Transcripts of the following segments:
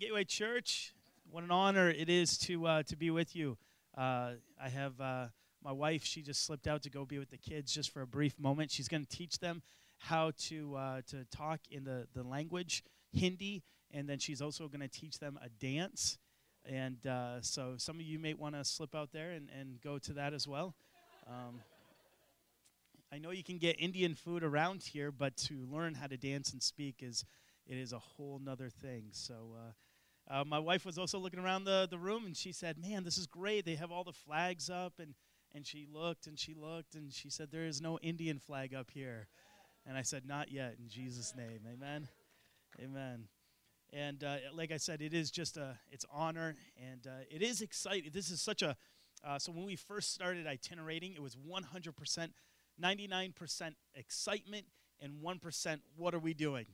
Gateway Church, what an honor it is to uh, to be with you. Uh, I have uh, my wife. She just slipped out to go be with the kids just for a brief moment. She's going to teach them how to uh, to talk in the the language Hindi, and then she's also going to teach them a dance. And uh, so some of you may want to slip out there and, and go to that as well. Um, I know you can get Indian food around here, but to learn how to dance and speak is it is a whole nother thing. So. Uh, my wife was also looking around the, the room and she said, Man, this is great. They have all the flags up. And, and she looked and she looked and she said, There is no Indian flag up here. And I said, Not yet, in Jesus' name. Amen. Amen. And uh, like I said, it is just a, it's honor and uh, it is exciting. This is such a, uh, so when we first started itinerating, it was 100%, 99% excitement and 1% what are we doing?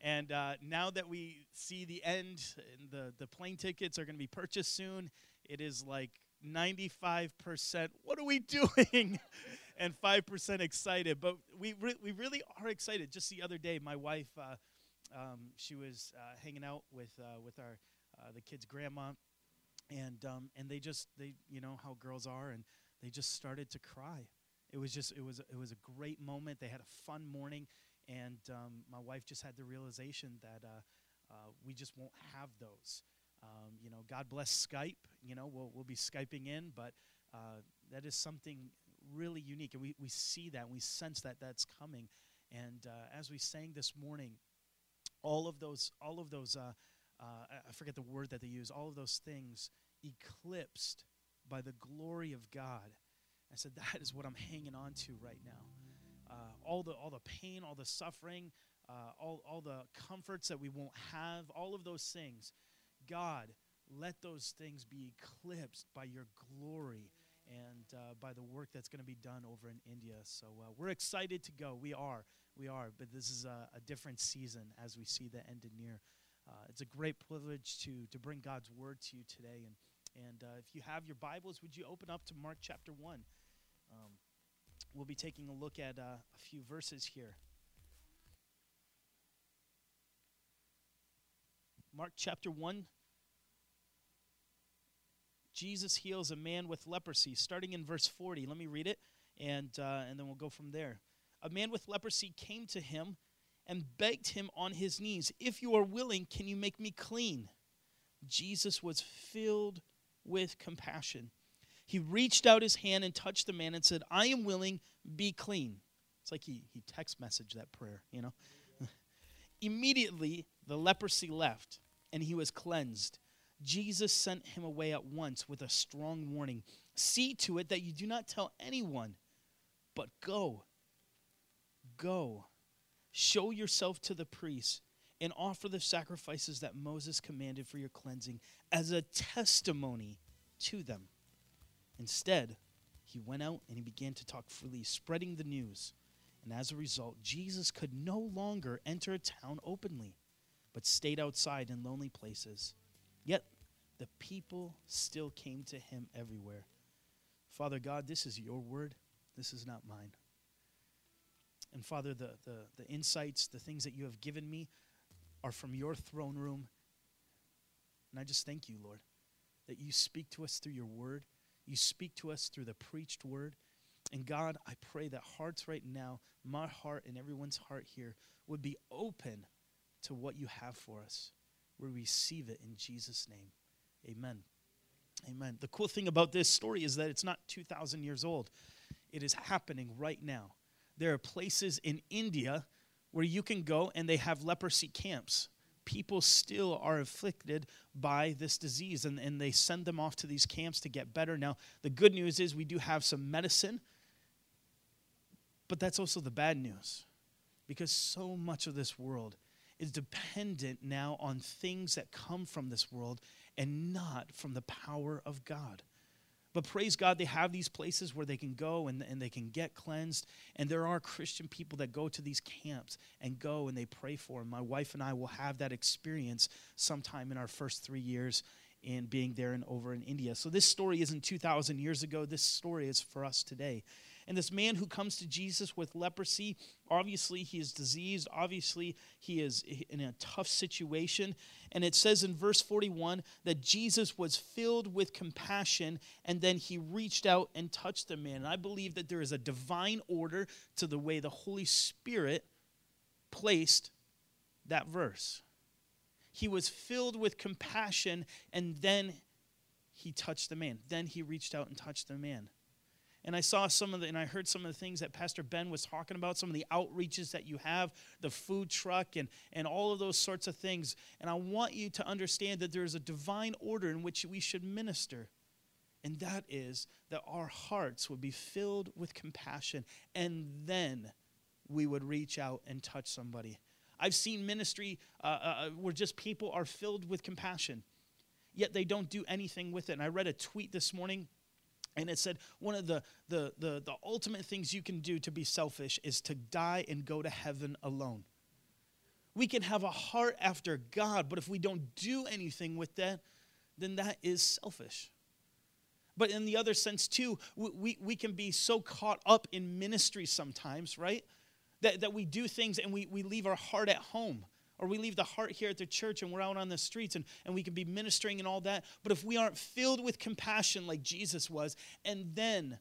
And uh, now that we see the end, and the, the plane tickets are going to be purchased soon, it is like 95% what are we doing? and 5% excited. But we, re- we really are excited. Just the other day, my wife, uh, um, she was uh, hanging out with, uh, with our, uh, the kid's grandma. And, um, and they just, they, you know how girls are, and they just started to cry. It was just, it was, it was a great moment. They had a fun morning. And um, my wife just had the realization that uh, uh, we just won't have those. Um, you know, God bless Skype. You know, we'll, we'll be Skyping in, but uh, that is something really unique. And we, we see that, we sense that that's coming. And uh, as we sang this morning, all of those, all of those, uh, uh, I forget the word that they use, all of those things eclipsed by the glory of God. I said, that is what I'm hanging on to right now uh, all the all the pain, all the suffering, uh, all all the comforts that we won't have, all of those things. God, let those things be eclipsed by your glory and uh, by the work that's going to be done over in India. So uh, we're excited to go. We are, we are. But this is a, a different season as we see the end near. Uh, it's a great privilege to to bring God's word to you today. And and uh, if you have your Bibles, would you open up to Mark chapter one? We'll be taking a look at uh, a few verses here. Mark chapter 1. Jesus heals a man with leprosy, starting in verse 40. Let me read it, and, uh, and then we'll go from there. A man with leprosy came to him and begged him on his knees, If you are willing, can you make me clean? Jesus was filled with compassion he reached out his hand and touched the man and said, I am willing, be clean. It's like he, he text messaged that prayer, you know. Immediately, the leprosy left and he was cleansed. Jesus sent him away at once with a strong warning See to it that you do not tell anyone, but go. Go. Show yourself to the priests and offer the sacrifices that Moses commanded for your cleansing as a testimony to them. Instead, he went out and he began to talk freely, spreading the news. And as a result, Jesus could no longer enter a town openly, but stayed outside in lonely places. Yet the people still came to him everywhere. Father God, this is your word, this is not mine. And Father, the, the, the insights, the things that you have given me are from your throne room. And I just thank you, Lord, that you speak to us through your word you speak to us through the preached word. And God, I pray that hearts right now, my heart and everyone's heart here, would be open to what you have for us. We receive it in Jesus' name. Amen. Amen. The cool thing about this story is that it's not 2,000 years old, it is happening right now. There are places in India where you can go and they have leprosy camps people still are afflicted by this disease and, and they send them off to these camps to get better. Now, the good news is we do have some medicine, but that's also the bad news because so much of this world is dependent now on things that come from this world and not from the power of God. But praise God, they have these places where they can go and, and they can get cleansed. And there are Christian people that go to these camps and go and they pray for them. My wife and I will have that experience sometime in our first three years in being there and over in India. So this story isn't 2,000 years ago. This story is for us today. And this man who comes to Jesus with leprosy, obviously he is diseased, obviously he is in a tough situation. And it says in verse 41 that Jesus was filled with compassion and then he reached out and touched the man. And I believe that there is a divine order to the way the Holy Spirit placed that verse. He was filled with compassion and then he touched the man. Then he reached out and touched the man and I saw some of the, and I heard some of the things that Pastor Ben was talking about, some of the outreaches that you have, the food truck, and, and all of those sorts of things. And I want you to understand that there is a divine order in which we should minister. And that is that our hearts would be filled with compassion, and then we would reach out and touch somebody. I've seen ministry uh, uh, uh where just people are filled with compassion, yet they don't do anything with it. And I read a tweet this morning and it said one of the, the, the, the, ultimate things you can do to be selfish is to die and go to heaven alone. We can have a heart after God, but if we don't do anything with that, then that is selfish. But in the other sense, too, we, we, we can be so caught up in ministry sometimes, right? That, that we do things and we, we leave our heart at home. Or we leave the heart here at the church and we're out on the streets and, and we can be ministering and all that. But if we aren't filled with compassion like Jesus was, and then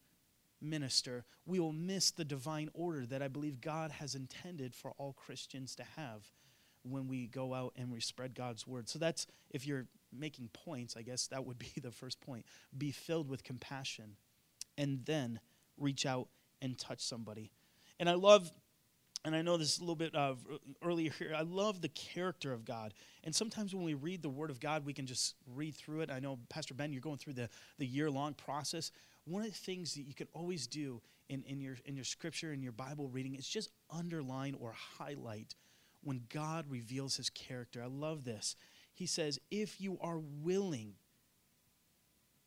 minister, we will miss the divine order that I believe God has intended for all Christians to have when we go out and we spread God's word. So that's, if you're making points, I guess that would be the first point. Be filled with compassion and then reach out and touch somebody. And I love and I know this is a little bit uh, earlier here. I love the character of God. And sometimes when we read the Word of God, we can just read through it. I know, Pastor Ben, you're going through the, the year long process. One of the things that you can always do in, in, your, in your scripture and your Bible reading is just underline or highlight when God reveals his character. I love this. He says, If you are willing,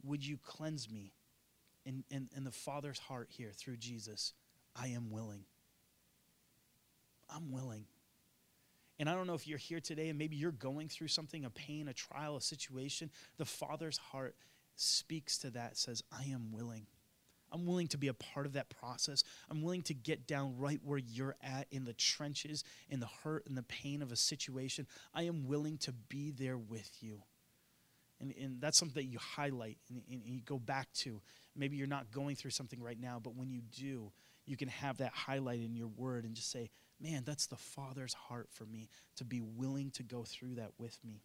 would you cleanse me? In, in, in the Father's heart here through Jesus, I am willing. I'm willing. And I don't know if you're here today and maybe you're going through something, a pain, a trial, a situation. The Father's heart speaks to that, says, I am willing. I'm willing to be a part of that process. I'm willing to get down right where you're at in the trenches, in the hurt and the pain of a situation. I am willing to be there with you. And, and that's something that you highlight and, and you go back to. Maybe you're not going through something right now, but when you do, you can have that highlight in your word and just say, man, that's the Father's heart for me to be willing to go through that with me.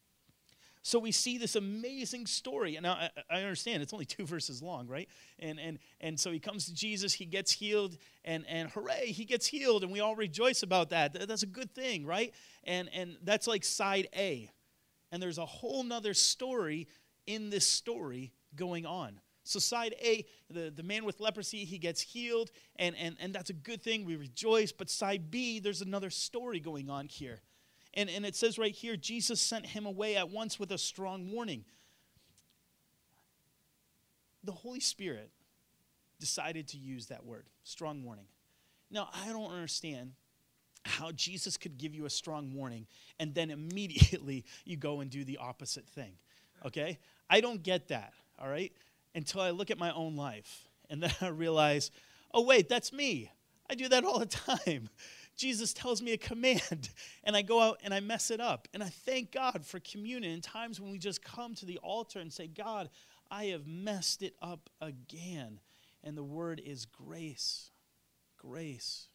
So we see this amazing story. And I, I, understand it's only two verses long, right? And, and, and so he comes to Jesus, he gets healed, and, and hooray, he gets healed, and we all rejoice about that. That's a good thing, right? And, and that's like side A. And there's a whole nother story in this story going on. So, side A, the, the man with leprosy, he gets healed, and, and, and that's a good thing. We rejoice. But side B, there's another story going on here. And, and it says right here Jesus sent him away at once with a strong warning. The Holy Spirit decided to use that word, strong warning. Now, I don't understand how Jesus could give you a strong warning and then immediately you go and do the opposite thing. Okay? I don't get that, all right? Until I look at my own life. And then I realize, oh, wait, that's me. I do that all the time. Jesus tells me a command, and I go out and I mess it up. And I thank God for communion in times when we just come to the altar and say, God, I have messed it up again. And the word is grace. Grace.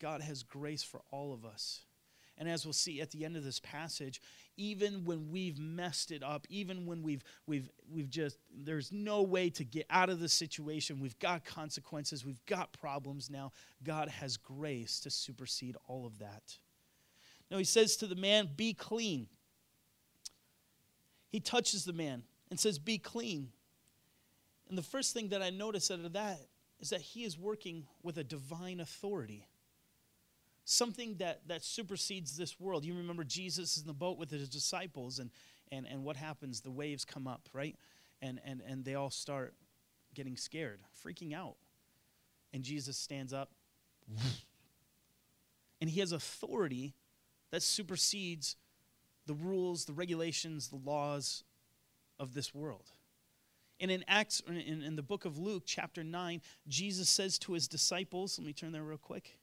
God has grace for all of us. And as we'll see at the end of this passage, even when we've messed it up, even when we've we've we've just there's no way to get out of the situation, we've got consequences, we've got problems now, God has grace to supersede all of that. Now he says to the man, "Be clean." He touches the man and says, "Be clean." And the first thing that I notice out of that is that he is working with a divine authority something that, that supersedes this world. You remember Jesus is in the boat with his disciples, and, and, and what happens? The waves come up, right? And, and, and they all start getting scared, freaking out. And Jesus stands up, and he has authority that supersedes the rules, the regulations, the laws of this world. And in Acts, in, in the book of Luke, chapter 9, Jesus says to his disciples, let me turn there real quick.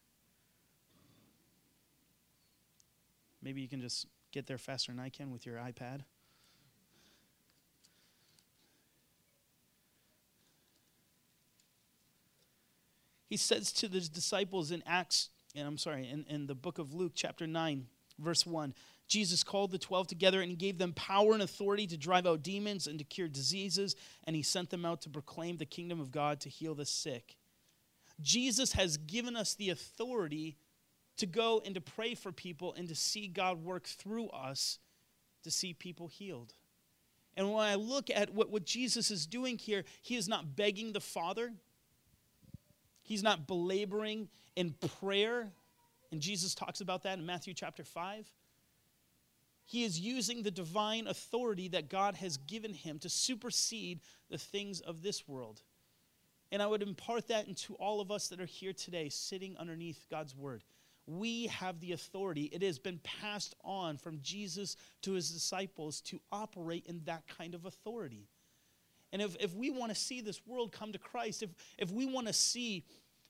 Maybe you can just get there faster than I can with your iPad. He says to the disciples in Acts, and I'm sorry, in, in the book of Luke, chapter 9, verse 1, Jesus called the 12 together and gave them power and authority to drive out demons and to cure diseases, and he sent them out to proclaim the kingdom of God to heal the sick. Jesus has given us the authority to go and to pray for people and to see God work through us to see people healed. And when I look at what, what Jesus is doing here, he is not begging the Father, he's not belaboring in prayer. And Jesus talks about that in Matthew chapter 5. He is using the divine authority that God has given him to supersede the things of this world. And I would impart that into all of us that are here today, sitting underneath God's word. We have the authority. It has been passed on from Jesus to his disciples to operate in that kind of authority. And if, if we want to see this world come to Christ, if, if we want to see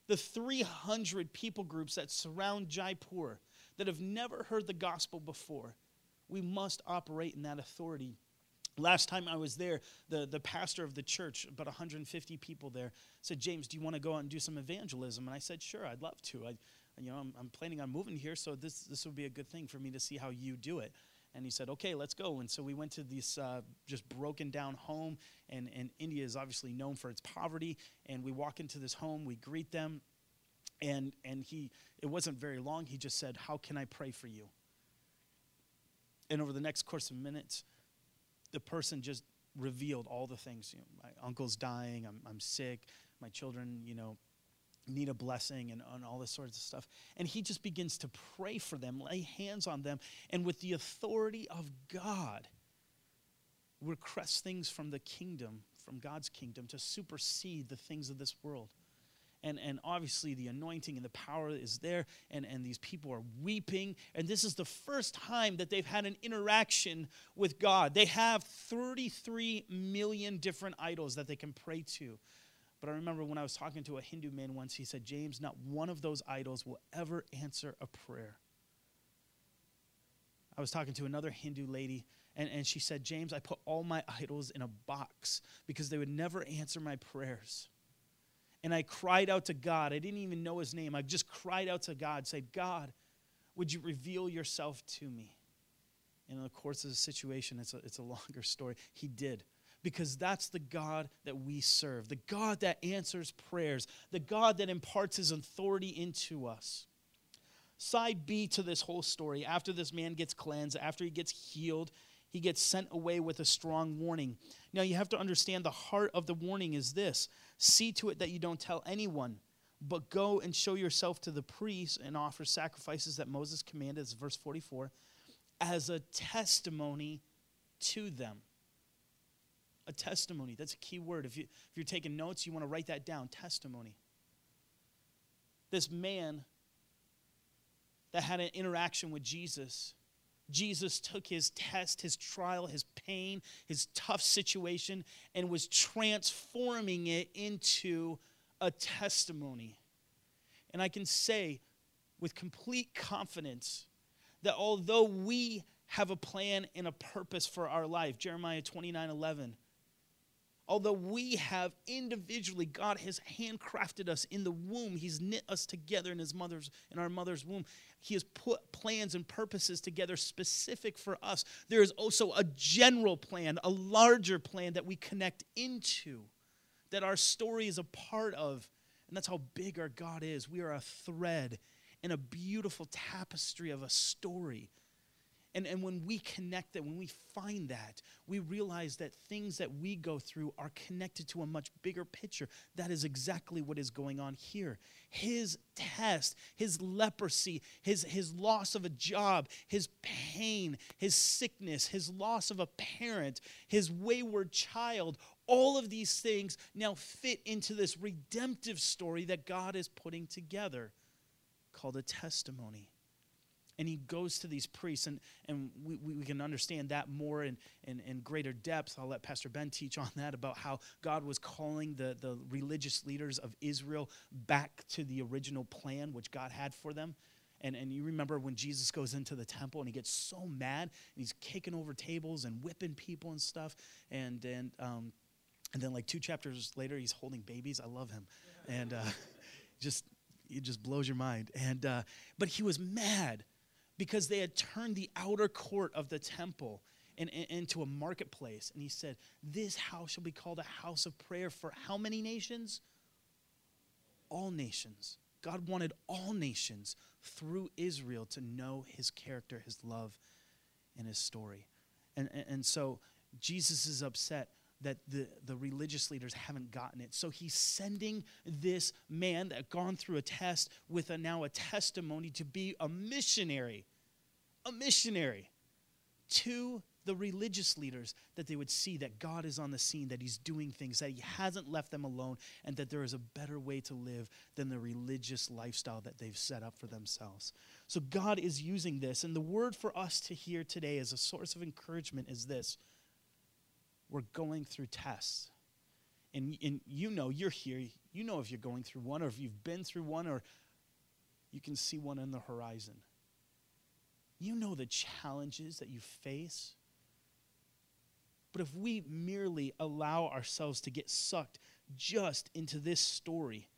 the 300 people groups that surround Jaipur that have never heard the gospel before, we must operate in that authority. Last time I was there, the, the pastor of the church, about 150 people there, said, James, do you want to go out and do some evangelism? And I said, sure, I'd love to. I, you know, I'm, I'm planning on moving here, so this, this would be a good thing for me to see how you do it. And he said, okay, let's go. And so we went to this uh, just broken down home, and, and India is obviously known for its poverty. And we walk into this home, we greet them, and, and he, it wasn't very long, he just said, how can I pray for you? And over the next course of minutes, the person just revealed all the things. You know, my uncle's dying, I'm, I'm sick, my children, you know, need a blessing and, and all this sorts of stuff. And he just begins to pray for them, lay hands on them, and with the authority of God, request things from the kingdom, from God's kingdom, to supersede the things of this world and, and obviously the anointing and the power is there, and, and these people are weeping. And this is the first time that they've had an interaction with God. They have 33 million different idols that they can pray to. But I remember when I was talking to a Hindu man once, he said, James, not one of those idols will ever answer a prayer. I was talking to another Hindu lady, and, and she said, James, I put all my idols in a box because they would never answer my prayers and I cried out to God. I didn't even know his name. I just cried out to God, said, God, would you reveal yourself to me? And in the course of the situation, it's a, it's a longer story. He did. Because that's the God that we serve, the God that answers prayers, the God that imparts his authority into us. Side B to this whole story after this man gets cleansed, after he gets healed, he gets sent away with a strong warning. Now, you have to understand the heart of the warning is this see to it that you don't tell anyone, but go and show yourself to the priests and offer sacrifices that Moses commanded, verse 44, as a testimony to them. A testimony. That's a key word. If, you, if you're taking notes, you want to write that down testimony. This man that had an interaction with Jesus Jesus took his test, his trial, his pain, his tough situation, and was transforming it into a testimony. And I can say with complete confidence that although we have a plan and a purpose for our life, Jeremiah 29 11, Although we have individually, God has handcrafted us in the womb. He's knit us together in his mother's in our mother's womb. He has put plans and purposes together specific for us. There is also a general plan, a larger plan that we connect into, that our story is a part of. And that's how big our God is. We are a thread in a beautiful tapestry of a story and, and when we connect that, when we find that, we realize that things that we go through are connected to a much bigger picture. That is exactly what is going on here. His test, his leprosy, his, his loss of a job, his pain, his sickness, his loss of a parent, his wayward child, all of these things now fit into this redemptive story that God is putting together called a testimony. And he goes to these priests and, and we, we can understand that more in, in, in greater depth. I'll let pastor ben teach on that about how god was calling the, the religious leaders of israel back to the original plan which god had for them. And, and you remember when jesus goes into the temple and he gets so mad and he's kicking over tables and whipping people and stuff. And, and, um, and then like two chapters later he's holding babies. I love him. And uh, just it just blows your mind. And uh, but he was mad because they had turned the outer court of the temple in, in, into a marketplace. And he said, This house shall be called a house of prayer for how many nations? All nations. God wanted all nations through Israel to know his character, his love, and his story. And, and, and so Jesus is upset that the, the religious leaders haven't gotten it. So he's sending this man that gone through a test with a, now a testimony to be a missionary, a missionary to the religious leaders that they would see that God is on the scene, that he's doing things, that he hasn't left them alone, and that there is a better way to live than the religious lifestyle that they've set up for themselves. So God is using this. And the word for us to hear today as a source of encouragement is this we're going through tests. And, and you know, you're here. You know if you're going through one or if you've been through one or you can see one on the horizon. You know the challenges that you face. But if we merely allow ourselves to get sucked just into this story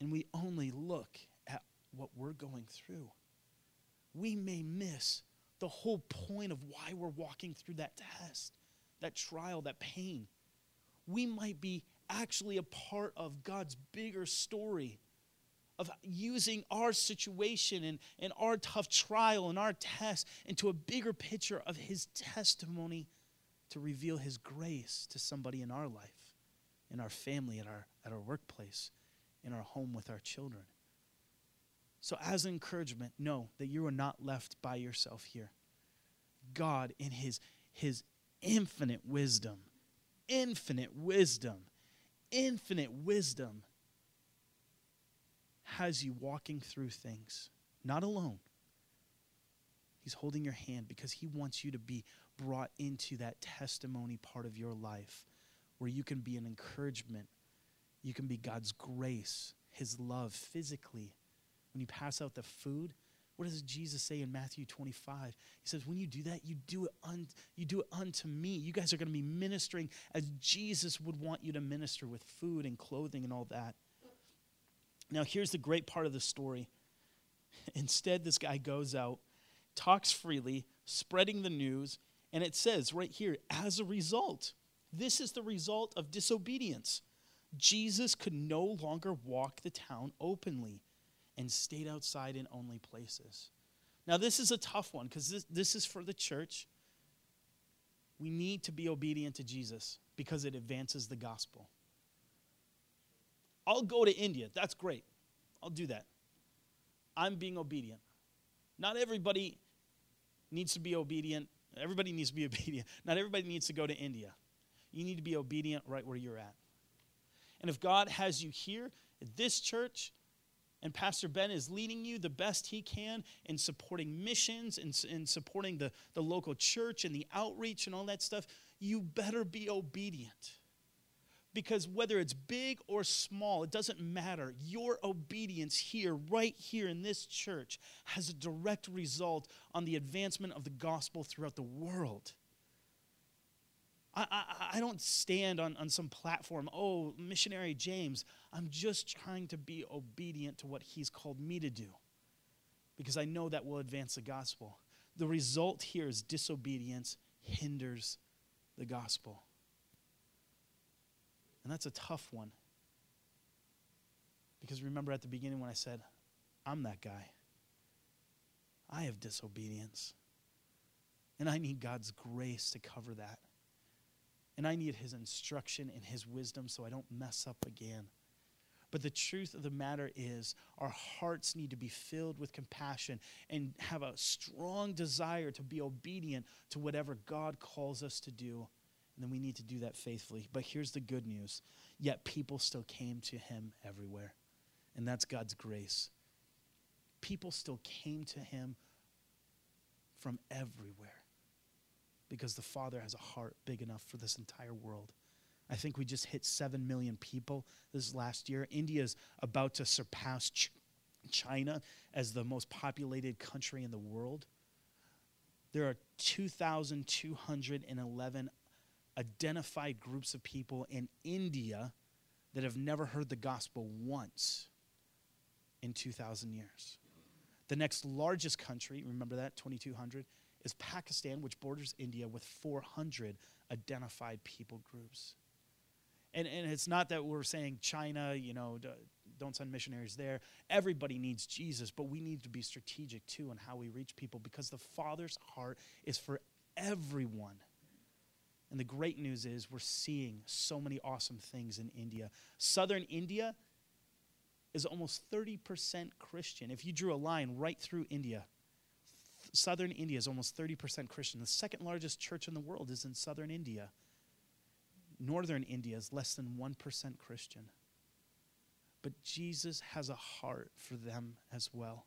and we only look at what we're going through, we may miss the whole point of why we're walking through that test that trial, that pain. We might be actually a part of God's bigger story of using our situation and, and our tough trial and our test into a bigger picture of His testimony to reveal His grace to somebody in our life, in our family, at our, at our workplace, in our home with our children. So, as an encouragement, know that you are not left by yourself here. God, in His, his infinite wisdom, infinite wisdom, infinite wisdom has you walking through things, not alone. He's holding your hand because he wants you to be brought into that testimony part of your life where you can be an encouragement. You can be God's grace, his love physically. When you pass out the food, what does Jesus say in Matthew 25? He says, when you do that, you do it, un- you do it unto me. You guys are going to be ministering as Jesus would want you to minister with food and clothing and all that. Now, here's the great part of the story. Instead, this guy goes out, talks freely, spreading the news, and it says right here, as a result, this is the result of disobedience. Jesus could no longer walk the town openly and stayed outside in only places. Now, this is a tough one because this, this is for the church. We need to be obedient to Jesus because it advances the gospel. I'll go to India. That's great. I'll do that. I'm being obedient. Not everybody needs to be obedient. Everybody needs to be obedient. Not everybody needs to go to India. You need to be obedient right where you're at. And if God has you here at this church, and Pastor Ben is leading you the best he can in supporting missions and in supporting the, the local church and the outreach and all that stuff, you better be obedient. Because whether it's big or small, it doesn't matter. Your obedience here, right here in this church, has a direct result on the advancement of the gospel throughout the world. I, I, I, don't stand on, on some platform, oh, missionary James. I'm just trying to be obedient to what he's called me to do because I know that will advance the gospel. The result here is disobedience hinders the gospel. And that's a tough one. Because remember at the beginning when I said, I'm that guy. I have disobedience. And I need God's grace to cover that. And I need his instruction and his wisdom so I don't mess up again. But the truth of the matter is, our hearts need to be filled with compassion and have a strong desire to be obedient to whatever God calls us to do. And then we need to do that faithfully. But here's the good news yet people still came to him everywhere. And that's God's grace. people still came to him from everywhere because the Father has a heart big enough for this entire world. I think we just hit 7 million people this last year. India is about to surpass Ch- China as the most populated country in the world. There are 2,211 identified groups of people in India that have never heard the gospel once in 2,000 years. The next largest country, remember that, 2,200, is Pakistan, which borders India with 400 identified people groups. And, and it's not that we're saying China, you know, don't send missionaries there. Everybody needs Jesus, but we need to be strategic too in how we reach people because the Father's heart is for everyone. And the great news is we're seeing so many awesome things in India. Southern India is almost 30% Christian. If you drew a line right through India, southern India is almost 30% Christian. The second largest church in the world is in southern India. Northern India is less than 1% Christian. But Jesus has a heart for them as well.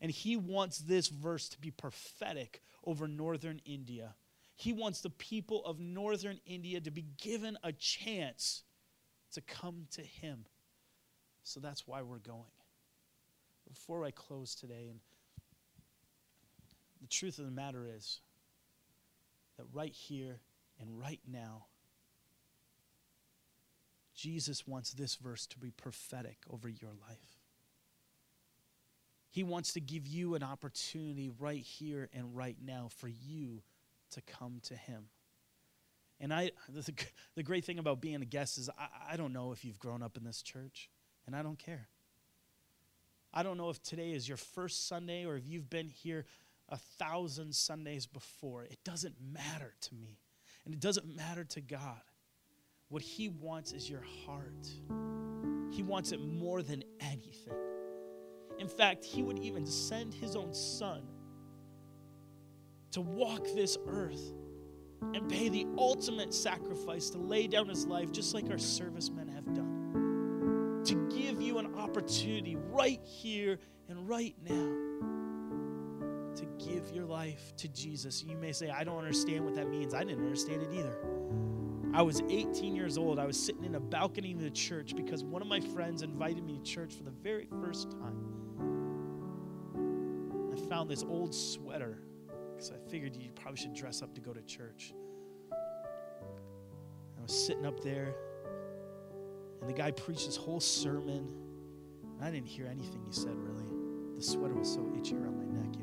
And he wants this verse to be prophetic over northern India. He wants the people of northern India to be given a chance to come to him. So that's why we're going. Before I close today, and the truth of the matter is that right here and right now, Jesus wants this verse to be prophetic over your life. He wants to give you an opportunity right here and right now for you to come to Him. And I, the, the great thing about being a guest is I, I don't know if you've grown up in this church, and I don't care. I don't know if today is your first Sunday or if you've been here a thousand Sundays before. It doesn't matter to me, and it doesn't matter to God. What He wants is your heart. He wants it more than anything. In fact, He would even send His own Son to walk this earth and pay the ultimate sacrifice to lay down His life, just like our servicemen have done. To give you an opportunity right here and right now to give your life to Jesus. You may say, I don't understand what that means. I didn't understand it either. I was 18 years old. I was sitting in a balcony of the church because one of my friends invited me to church for the very first time. I found this old sweater because I figured you probably should dress up to go to church. I was sitting up there, and the guy preached his whole sermon. I didn't hear anything he said, really. The sweater was so itchy around my neck,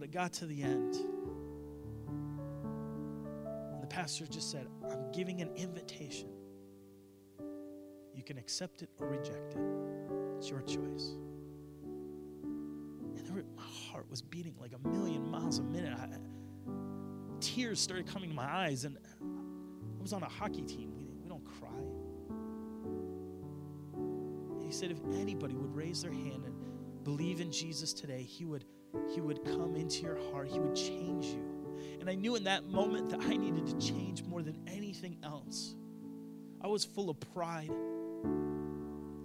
But it got to the end And the pastor just said, I'm giving an invitation. You can accept it or reject it. It's your choice. And my heart was beating like a million miles a minute. I, tears started coming to my eyes, and I was on a hockey team. We, we don't cry. And he said, if anybody would raise their hand and believe in Jesus today, he would, he would come into your heart, he would change you. And I knew in that moment that I needed to change more than anything else. I was full of pride.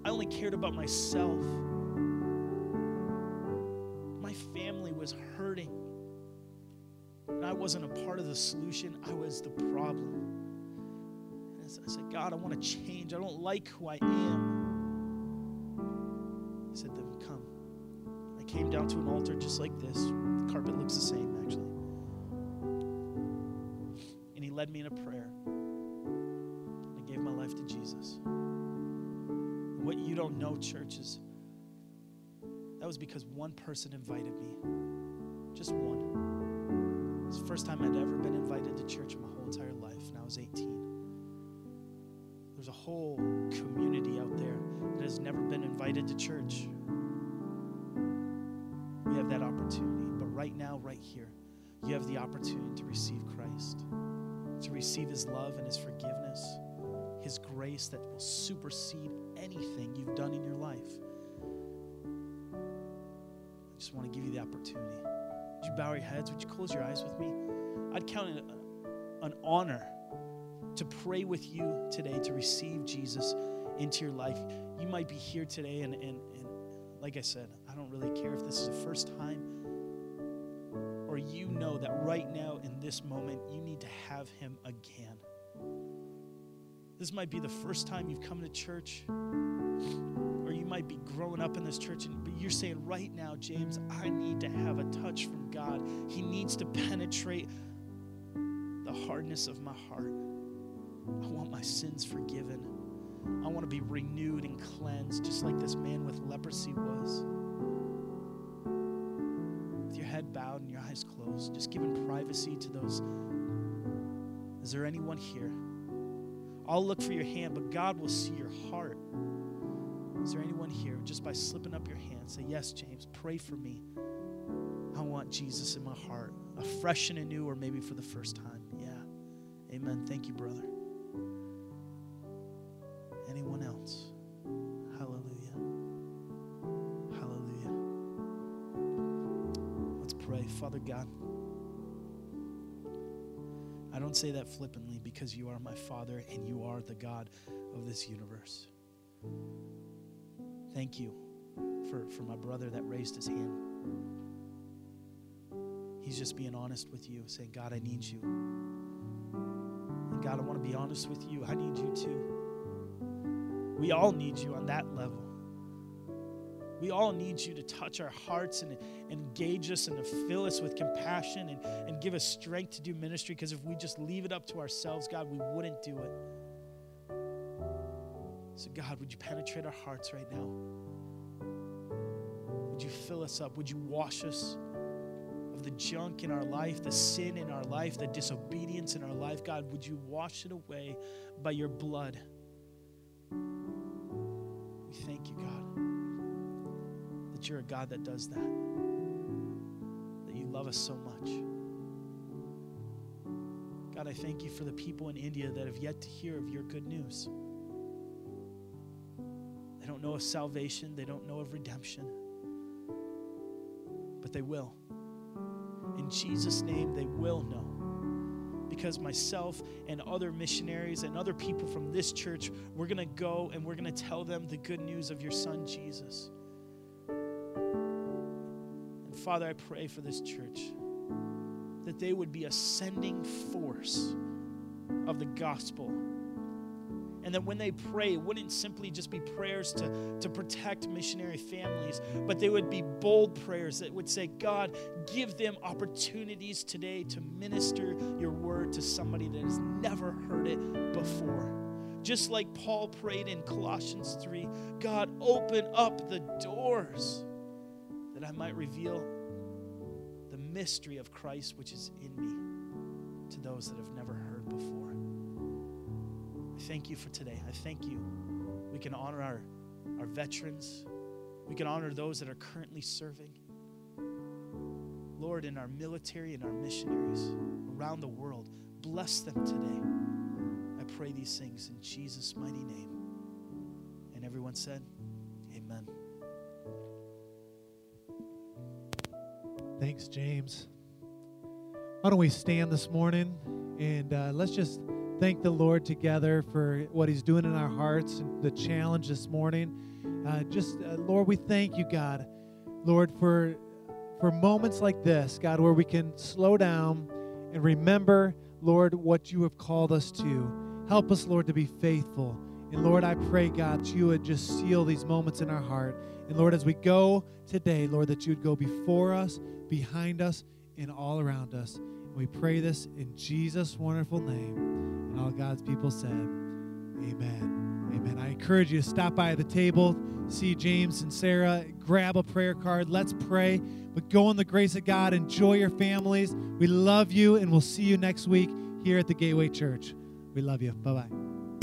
I only cared about myself. My family was hurting. And I wasn't a part of the solution, I was the problem. And I said, God, I want to change. I don't like who I am. Came down to an altar just like this. The carpet looks the same, actually And he led me in a prayer. And I gave my life to Jesus. What you don't know, church, is that was because one person invited me. Just one. It's the first time I'd ever been invited to church in my whole entire life, and I was 18. There's a whole community out there that has never been invited to church. Here, you have the opportunity to receive Christ to receive His love and His forgiveness, His grace that will supersede anything you've done in your life. I just want to give you the opportunity. Would you bow your heads? Would you close your eyes with me? I'd count it an honor to pray with you today to receive Jesus into your life. You might be here today, and, and, and like I said, I don't really care if this is the first time you know that right now in this moment you need to have Him again. This might be the first time you've come to church, or you might be growing up in this church, and, but you're saying, right now, James, I need to have a touch from God. He needs to penetrate the hardness of my heart. I want my sins forgiven. I want to be renewed and cleansed, just like this man with leprosy was. Just giving privacy to those. Is there anyone here? I'll look for your hand, but God will see your heart. Is there anyone here? Just by slipping up your hand, say, Yes, James, pray for me. I want Jesus in my heart, afresh and anew, or maybe for the first time. Yeah. Amen. Thank you, brother. Anyone else? Hallelujah. Hallelujah. Let's pray. Father God. I don't say that flippantly because you are my Father and you are the God of this universe. Thank you for, for my brother that raised his hand. He's just being honest with you, saying, God, I need you. And God, I want to be honest with you. I need you too. We all need you on that level. We all need you to touch our hearts and engage us and to fill us with compassion and, and give us strength to do ministry because if we just leave it up to ourselves, God, we wouldn't do it. So, God, would you penetrate our hearts right now? Would you fill us up? Would you wash us of the junk in our life, the sin in our life, the disobedience in our life? God, would you wash it away by your blood? You're a God that does that, that you love us so much. God, I thank you for the people in India that have yet to hear of your good news. They don't know of salvation, they don't know of redemption, but they will. In Jesus' name, they will know. Because myself and other missionaries and other people from this church, we're going to go and we're going to tell them the good news of your son, Jesus. Father, I pray for this church that they would be a sending force of the gospel. And that when they pray, it wouldn't simply just be prayers to, to protect missionary families, but they would be bold prayers that would say, God, give them opportunities today to minister your word to somebody that has never heard it before. Just like Paul prayed in Colossians 3 God, open up the doors that I might reveal mystery of Christ which is in me to those that have never heard before. I thank you for today. I thank you. We can honor our, our veterans, we can honor those that are currently serving. Lord, in our military and our missionaries around the world, bless them today. I pray these things in Jesus' mighty name. And everyone said, Thanks, James. Why don't we stand this morning and uh, let's just thank the Lord together for what He's doing in our hearts and the challenge this morning. Uh, just, uh, Lord, we thank you, God, Lord, for for moments like this, God, where we can slow down and remember, Lord, what you have called us to. Help us, Lord, to be faithful. And Lord, I pray, God, that you would just seal these moments in our heart. And Lord, as we go today, Lord, that you would go before us behind us, and all around us. And we pray this in Jesus' wonderful name. And all God's people said, Amen. Amen. I encourage you to stop by the table, see James and Sarah, grab a prayer card. Let's pray. But go in the grace of God. Enjoy your families. We love you, and we'll see you next week here at the Gateway Church. We love you. Bye bye.